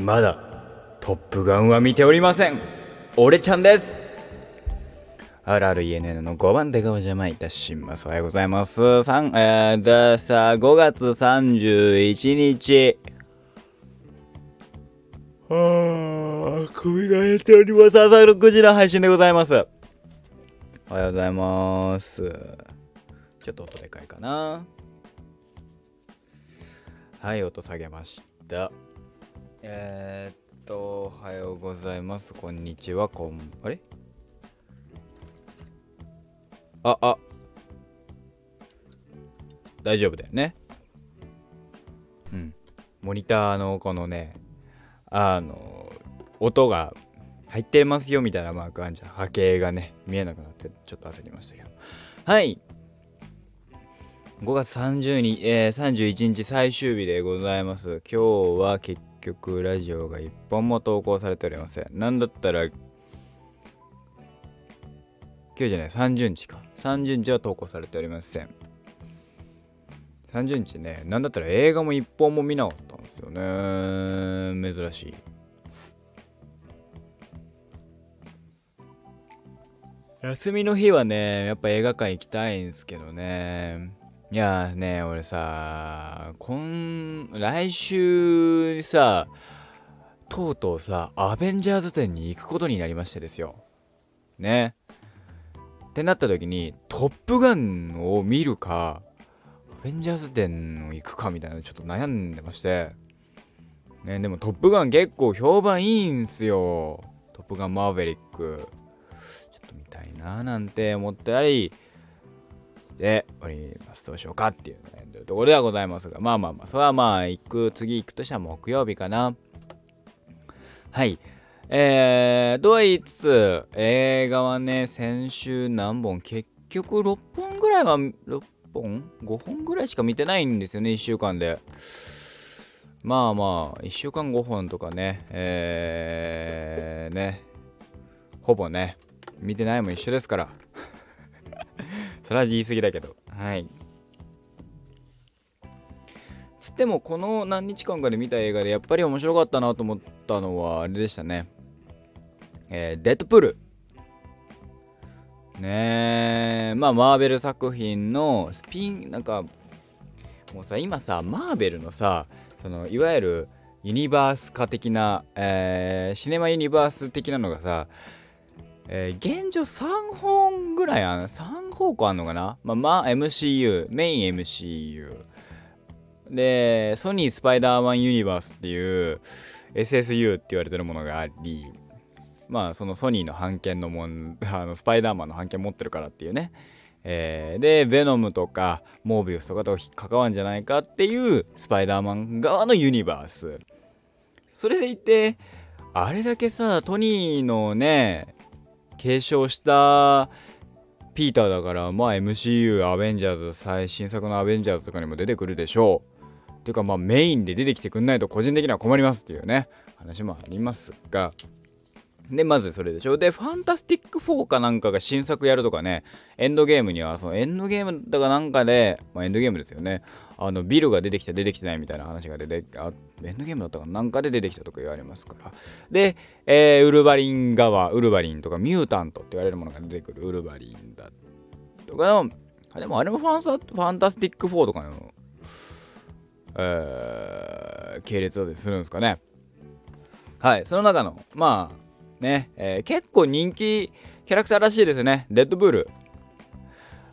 まだトップガンは見ておりません俺ちゃんですあるある ENN の5番でがお邪魔いたします。おはようございます。3、えー、ださ、5月31日。はあ、首が減っております。朝6時の配信でございます。おはようございます。ちょっと音でかいかな。はい、音下げました。えー、っと、おはようございます。こんにちは、こん、あれ？あ、あ。大丈夫だよね。うん。モニターのこのね、あの、音が入ってますよみたいなマークあるじゃん。波形がね、見えなくなってちょっと焦りましたけど。はい。5月30日、えー、31日最終日でございます。今日は結局ラジオが1本も投稿されておりません。なんだったら、今日じゃない、30日か。30日は投稿されておりません。30日ね、なんだったら映画も1本も見なかったんですよね。珍しい。休みの日はね、やっぱ映画館行きたいんですけどね。いやね、俺さ、今、来週にさ、とうとうさ、アベンジャーズ展に行くことになりましてですよ。ね。ってなった時に、トップガンを見るか、アベンジャーズ展を行くかみたいなちょっと悩んでまして。ね、でもトップガン結構評判いいんすよ。トップガンマーヴェリック。ちょっと見たいなーなんて思ったり、で、おります。どうしようかっていう悩んでるところではございますが、まあまあまあ、それはまあ、行く、次行くとしたら木曜日かな。はい。えー、とは言いつつ、映画はね、先週何本、結局6本ぐらいは、6本 ?5 本ぐらいしか見てないんですよね、1週間で。まあまあ、1週間5本とかね、えー、ね、ほぼね、見てないも一緒ですから。それは言い過ぎだけど。はい。つっても、この何日間かで見た映画でやっぱり面白かったなと思ったのは、あれでしたね。えー、デッドプール。ねえ、まあ、マーベル作品のスピン、なんか、もうさ、今さ、マーベルのさ、その、いわゆるユニバース化的な、えー、シネマユニバース的なのがさ、えー、現状3本ぐらいある、3方向あんのかな？まあ、まあ、MCU、メイン MCU。で、ソニースパイダーマンユニバースっていう SSU って言われてるものがあり、まあ、そのソニーの版権のもん、あの、スパイダーマンの版権持ってるからっていうね。えー、で、ベノムとか、モービウスとかと関わるんじゃないかっていうスパイダーマン側のユニバース。それでいて、あれだけさ、トニーのね、継承したピーターだからまあ MCU アベンジャーズ最新作のアベンジャーズとかにも出てくるでしょう。っていうかまあメインで出てきてくんないと個人的には困りますっていうね話もありますが。でまずそれでしょでファンタスティック4かなんかが新作やるとかねエンドゲームにはそのエンドゲームだかなんかでまあエンドゲームですよね。あのビルが出てきた出てきてないみたいな話が出てあエンドゲームだったかなんかで出てきたとか言われますから。で、えー、ウルヴァリン側ウルヴァリンとかミュータントって言われるものが出てくるウルヴァリンだとかのあでもあれもファンサファンタスティック4とかの、えー、系列だったりするんですかね。はいその中のまあね、えー、結構人気キャラクターらしいですね。デッドブール。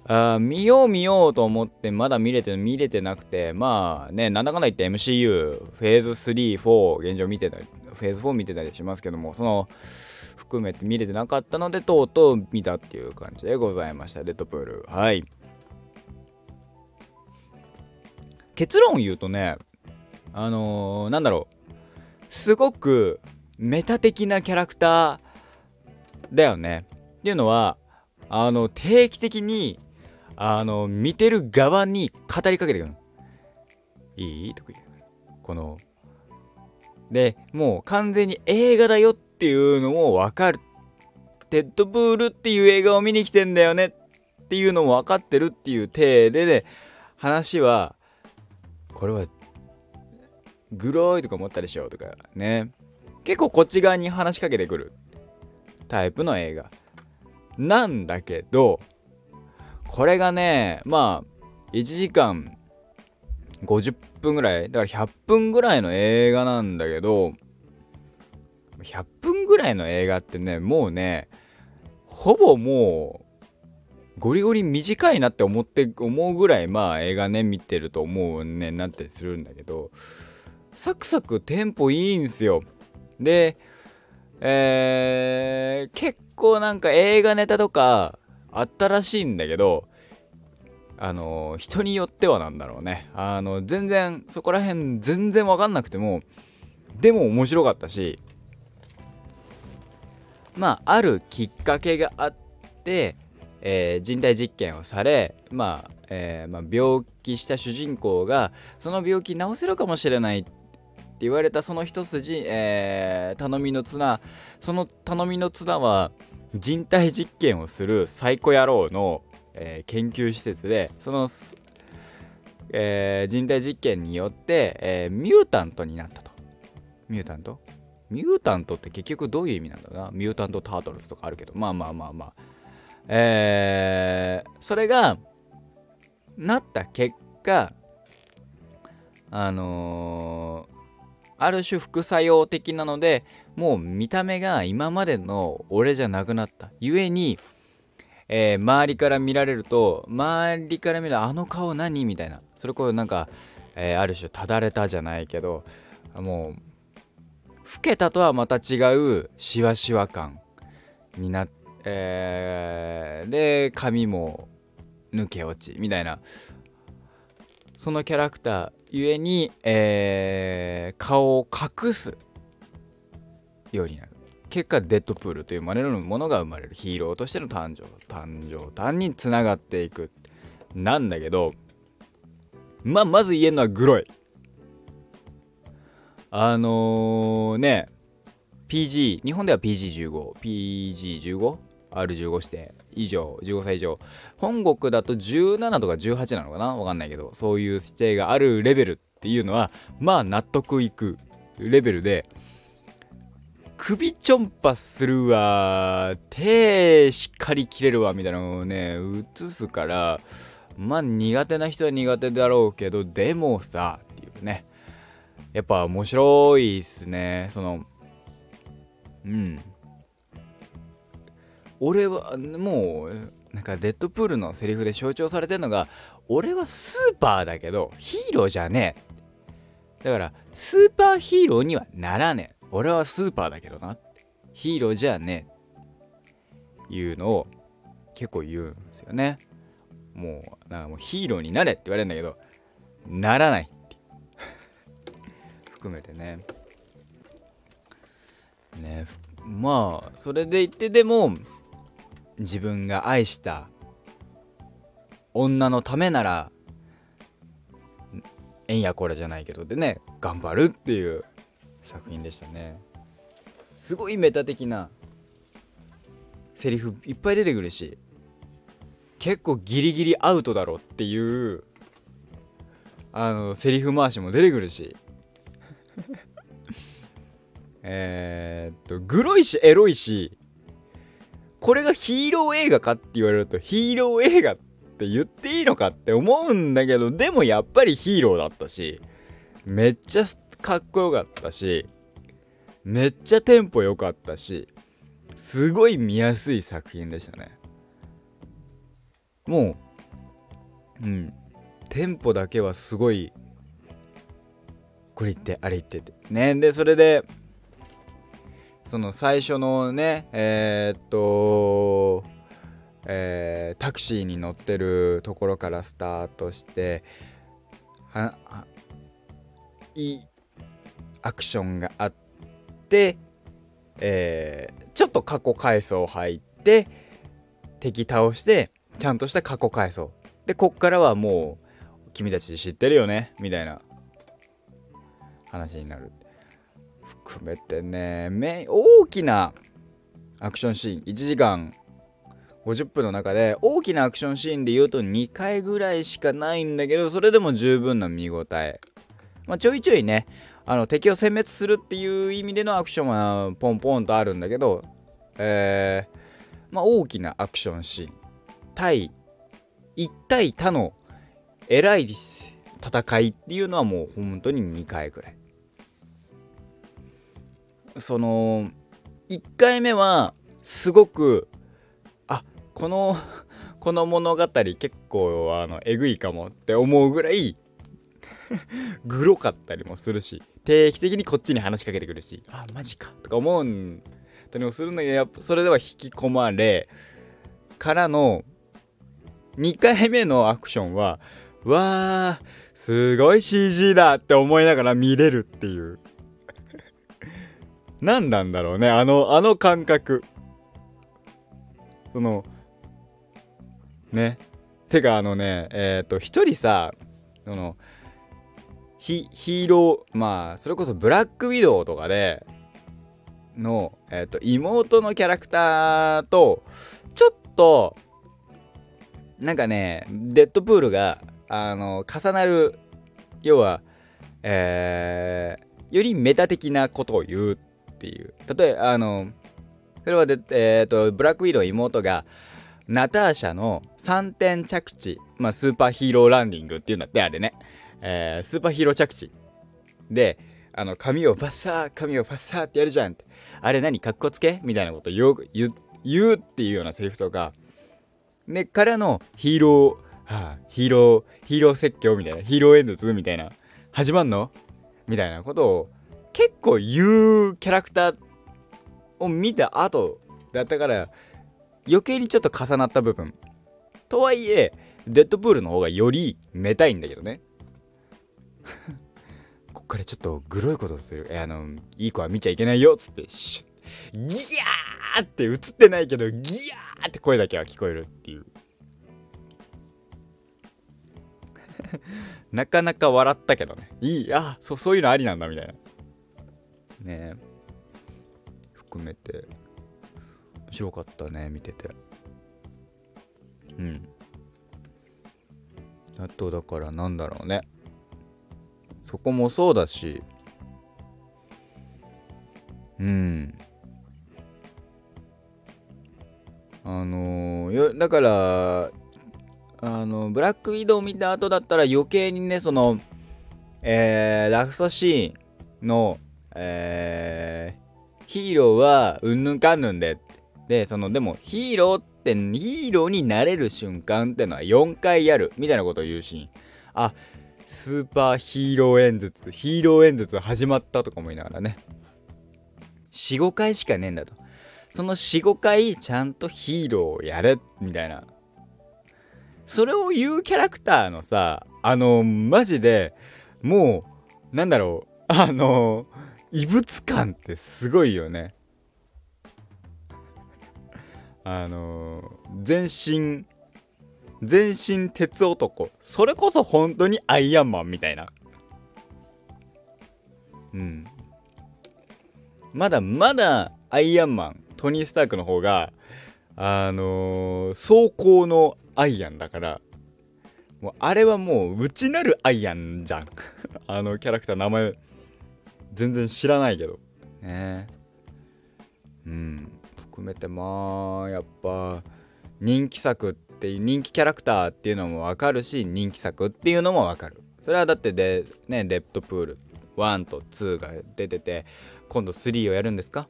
あ見よう見ようと思ってまだ見れて見れてなくてまあねなんだかんだ言って MCU フェーズ34現状見てたりフェーズ4見てたりしますけどもその含めて見れてなかったのでとうとう見たっていう感じでございました。デッドプール。はい。結論を言うとねあのー、なんだろう。すごくメタ的なキャラクターだよね。っていうのはあの定期的にあの、見てる側に語りかけてくるいい？とか言う。この、で、もう完全に映画だよっていうのもわかる。テッドプールっていう映画を見に来てんだよねっていうのも分かってるっていう体でね、話は、これは、グロいとか思ったでしょとかね結構こっち側に話しかけてくるタイプの映画なんだけどこれがねまあ1時間50分ぐらいだから100分ぐらいの映画なんだけど100分ぐらいの映画ってねもうねほぼもうゴリゴリ短いなって思って思うぐらいまあ映画ね見てると思うねなったりするんだけどサクサクテンポいいんすよ。でえー、結構なんか映画ネタとかあったらしいんだけどあの人によってはなんだろうね。あの全然そこら辺全然わかんなくてもでも面白かったしまああるきっかけがあって、えー、人体実験をされまあ、えー、まあ、病気した主人公がその病気治せるかもしれないって言われたその一筋、えー、頼みの綱その頼みの綱は人体実験をするサイコ野郎の、え研究施設でその、え人体実験によって、えミュータントになったと。ミュータント？ミュータントって結局どういう意味なんだろうな？ミュータントタートルズとかあるけど。まあまあまあまあ。えー、それがなった結果あのー、ある種副作用的なのでもう見た目が今までの俺じゃなくなった。ゆえに、えー、周りから見られると周りから見るあの顔何みたいな。それこそなんか、えー、ある種ただれたじゃないけどもう老けたとはまた違うしわしわ感になって、えー、で髪も抜け落ちみたいな。そのキャラクターゆえに、えー、顔を隠すようになる。結果デッドプールというまれるものが生まれる。ヒーローとしての誕生誕生誕につながっていくなんだけどまあまず言えるのはグロい。あのー、ね、PG、日本では PG15、PG15、R15 指定。以上、15歳以上。本国だと17とか18なのかな？わかんないけど、そういう指定があるレベルっていうのは、まあ納得いくレベルで、首ちょんぱするわ、手しっかり切れるわ、みたいなのをね、映すから、まあ苦手な人は苦手だろうけど、でもさ、っていうね。やっぱ面白いっすねそのうん俺はもうなんかデッドプールのセリフで象徴されてるのが俺はスーパーだけどヒーローじゃねえ。だからスーパーヒーローにはならねえ。俺はスーパーだけどなヒーローじゃねえ。いうのを結構言うんですよね。もうなんかもうヒーローになれって言われるんだけどならない 含めてね。ねまあそれで言ってでも自分が愛した女のためならえんやこれじゃないけどでね頑張るっていう作品でしたね。すごいメタ的なセリフいっぱい出てくるし結構ギリギリアウトだろっていうあのセリフ回しも出てくるし。えっとグロいしエロいしこれがヒーロー映画かって言われるとヒーロー映画って言っていいのかって思うんだけどでもやっぱりヒーローだったしめっちゃかっこよかったしめっちゃテンポ良かったしすごい見やすい作品でしたね。もううんテンポだけはすごいこれ言ってあれ言ってて。ねでそれでその最初のねえー、っとえー、タクシーに乗ってるところからスタートしてはいいアクションがあって、えー、ちょっと過去回想入って敵倒してちゃんとした過去回想でこっからはもう君たち知ってるよねみたいな話になる。含めてね大きなアクションシーン1時間50分の中で大きなアクションシーンで言うと2回ぐらいしかないんだけどそれでも十分な見応え、まあ、ちょいちょいねあの敵を殲滅するっていう意味でのアクションはポンポンとあるんだけど、えー、まあ、大きなアクションシーン。対1対他の偉い戦いっていうのはもう本当に2回ぐらい。その1回目はすごくあこの この物語結構あのえぐいかもって思うぐらい グロかったりもするし定期的にこっちに話しかけてくるしあマジかとか思うんたりもするんだけどやっぱそれでは引き込まれからの2回目のアクションはわーすごい CG だって思いながら見れるっていう。何なんだろうね。あのあの感覚。そのね。てかあのねえっ、ー、と一人さそのヒーローまあそれこそブラックウィドウとかでの、えーと、妹のキャラクターとちょっとなんかねデッドプールがあの重なる要はえー、よりメタ的なことを言うっていう。例えばあのそれはで、えーと、ブラックウィドウ妹がナターシャの3点着地、まあ、スーパーヒーローランディングっていうんだってあれね、えー、スーパーヒーロー着地であの髪をバッサー髪をバッサーってやるじゃんって。あれ何かっこつけみたいなこと言う言うっていうようなセリフとか。でからのヒーロー、はあ、ヒーローヒーロー説教みたいなヒーロー演説みたいな始まんのみたいなことを結構言うキャラクターを見た後だったから余計にちょっと重なった部分。とはいえデッドプールの方がよりめたいんだけどね。こっからちょっとグロいことする。あのいい子は見ちゃいけないよっつってシュッ。ギャーって映ってないけどギャーって声だけは聞こえるっていう。なかなか笑ったけどね。いいあそそういうのありなんだみたいな。ね含めて。面白かったね見てて。うん。あとだからなんだろうね。そこもそうだし。うん。あのー、だからあのブラックウィドウ見た後だったら余計にねそのえー、ラストシーンのえー、ヒーローはうんぬんかんぬんで。でそのでもヒーローってヒーローになれる瞬間ってのは4回やるみたいなことを言うシーン。あスーパーヒーロー演説ヒーロー演説始まったとか思いながらね。45回しかねえんだと。その45回ちゃんとヒーローをやれみたいな。それを言うキャラクターのさあのマジでもうなんだろう。あの異物感ってすごいよね。あの全身全身鉄男。それこそ本当にアイアンマンみたいな。うん。まだまだアイアンマントニー・スタークの方があのー、走行のアイアンだからもうあれはもう内なるアイアンじゃん。あのキャラクター名前全然知らないけど。ね。うん。含めてまあやっぱ人気作っていう人気キャラクターっていうのも分かるし人気作っていうのも分かる。それはだってでねデッドプール1と2が出てて今度3をやるんですか？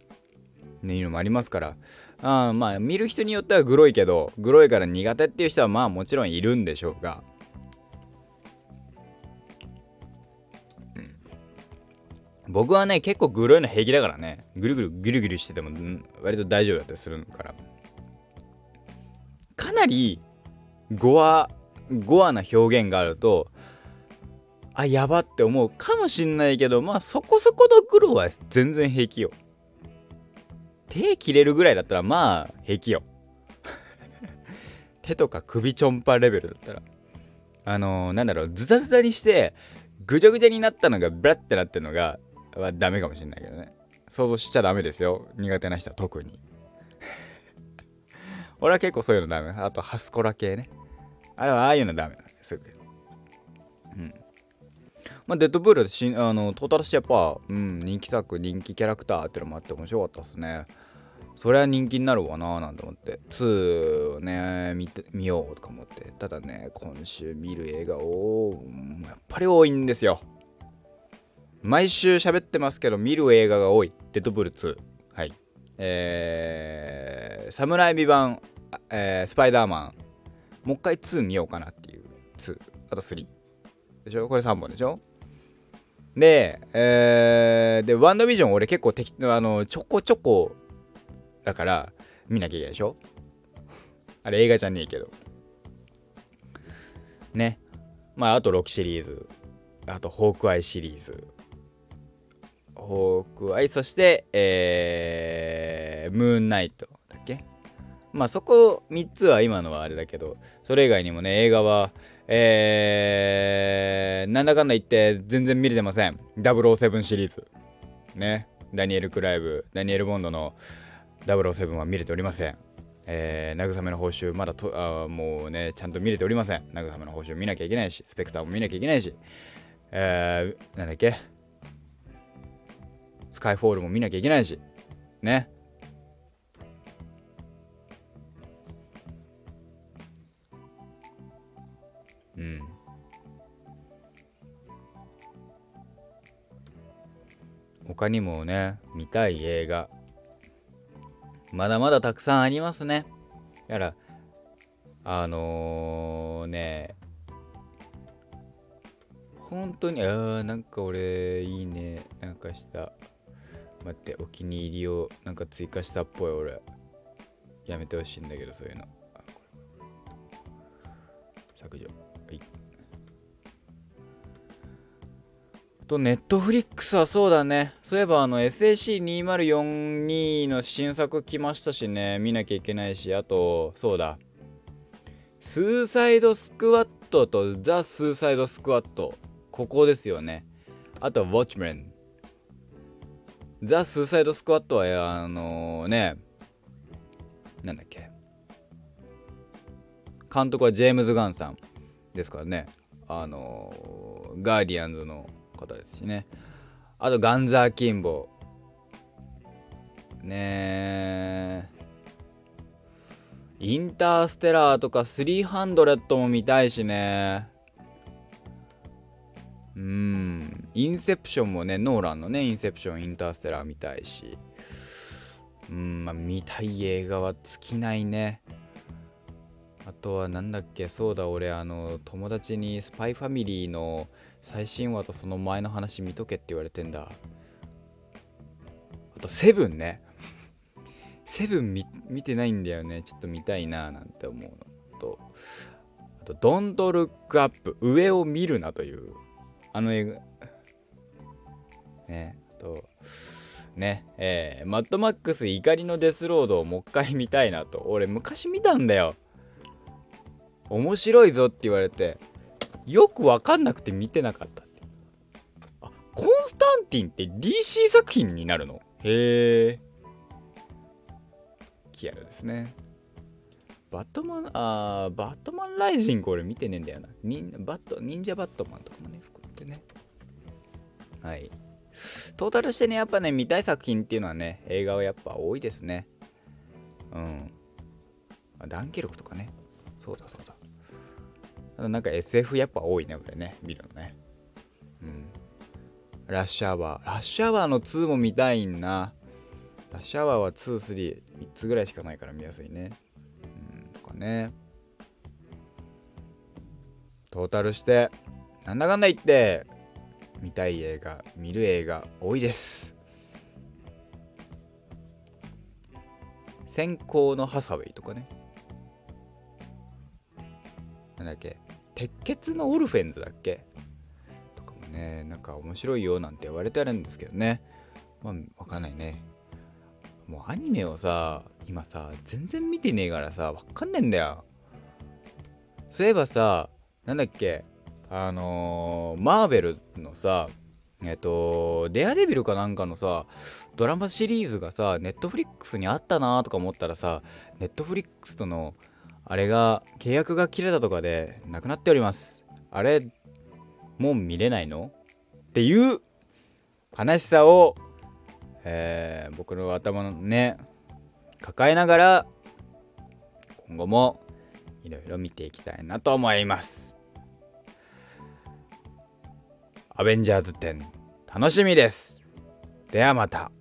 ねいうのもありますから。あまあ見る人によってはグロいけどグロいから苦手っていう人はまあもちろんいるんでしょうが。僕はね結構グロいの平気だからね。ぐるぐるぐるぐるしてても割と大丈夫だったりするから。かなりゴアゴアな表現があるとあやばって思う。かもしんないけどまあそこそこのグロは全然平気よ。手切れるぐらいだったらまあ平気よ。手とか首ちょんぱレベルだったら。あのー、なんだろうズタズタにしてぐちゃぐちゃになったのがブラッてなってるのがはダメかもしれないけどね。想像しちゃダメですよ。苦手な人は特に。俺は結構そういうのダメ。あとハスコラ系ね。あれはああいうのダメ。なんですぐ。うん。まあ、デッドプールしあのトータルしてやっぱ、うん、人気作人気キャラクターってのもあって面白かったっすね。そりゃ人気になるわなーなんて思って。2をね見て見ようとか思って。ただね今週見る映画をやっぱり多いんですよ。毎週喋ってますけど見る映画が多い。デッドプール2はい。えー、サムライビバン、えー、スパイダーマン。もう一回2見ようかなっていう2あと3でしょ？これ3本でしょ？で、えー、で、ワンダービジョン俺結構適あのちょこちょこだから見なきゃいけないでしょ？あれ映画じゃねえけど。ね。まああと6シリーズ。あとホークアイシリーズ。ホークアイ、そして、えー、ムーンナイトだっけ？まあそこ3つは今のはあれだけど、それ以外にもね、映画は、えー、なんだかんだ言って全然見れてません。007シリーズ。ね。ダニエル・クライブ、ダニエル・ボンドの007は見れておりません。えー、慰めの報酬、まだとあもうね、ちゃんと見れておりません。慰めの報酬見なきゃいけないし、スペクターも見なきゃいけないし、えー、なんだっけ、スカイフォールも見なきゃいけないし、ね。うん。他にもね、見たい映画、まだまだたくさんありますね。だから、あのー、ね、本当に、ああ、なんか俺、いいね。なんかした。待って、お気に入りをなんか追加したっぽい、俺。やめてほしいんだけど、そういうの。削除。はい。と、ネットフリックスはそうだね。そういえば、あの、SAC2042 の新作来ましたしね、見なきゃいけないし、あと、そうだ。スーサイドスクワットとザ・スーサイドスクワット。ここですよね。あと、ウォッチメン。ザ・スーサイドスクワットは、あのー、ね、なんだっけ。監督はジェームズ・ガンさんですからね。あのー、ガーディアンズの方ですしねあとガンザーキンボねインターステラーとか300も見たいしねうん。インセプションもねノーランのねインセプションインターステラー見たいし。うんまあ見たい映画は尽きないね。あとはなんだっけそうだ俺あの友達にスパイファミリーの最新話とその前の話見とけって言われてんだ。あとセブンね。セブン見見てないんだよね。ちょっと見たいななんて思うのと。あと「ドントルックアップ上を見るな」という。あの映画。ねとねえー、マッドマックス怒りのデスロードをもう一回見たいなと。俺昔見たんだよ。面白いぞって言われて。よく分かんなくて見てなかったあコンスタンティンって DC 作品になるの？へえキアラですね。バットマンあーバットマンライジング俺見てねえんだよな。忍バット忍者バットマンとかもね含ねはいトータルしてねやっぱね見たい作品っていうのはね映画はやっぱ多いですねうんダンケルクとかねそうだそうだなんか SF やっぱ多いね、これね、見るのね。うん。ラッシュアワー。ラッシュアワーの2も見たいんな。ラッシュアワーは2、3、3つぐらいしかないから見やすいね。うん、とかね。トータルして、なんだかんだ言って、見たい映画、見る映画多いです。先行のハサウェイとかね。なんだっけ？鉄血のオルフェンズだっけ？とかもねなんか面白いよなんて言われてあるんですけどね。まあ分かんないね。もうアニメをさ今さ全然見てねえからさ分かんねえんだよ。そういえばさなんだっけ？あのー、マーベルのさ、えっと、デアデビルかなんかのさ、ドラマシリーズがさ、ネットフリックスにあったなとか思ったらさ、ネットフリックスとの、あれが、契約が切れたとかで、なくなっております。あれ、もう見れないの？っていう悲しさを、えー、僕の頭のね、抱えながら、今後も、いろいろ見ていきたいなと思います。アベンジャーズ展楽しみです。ではまた。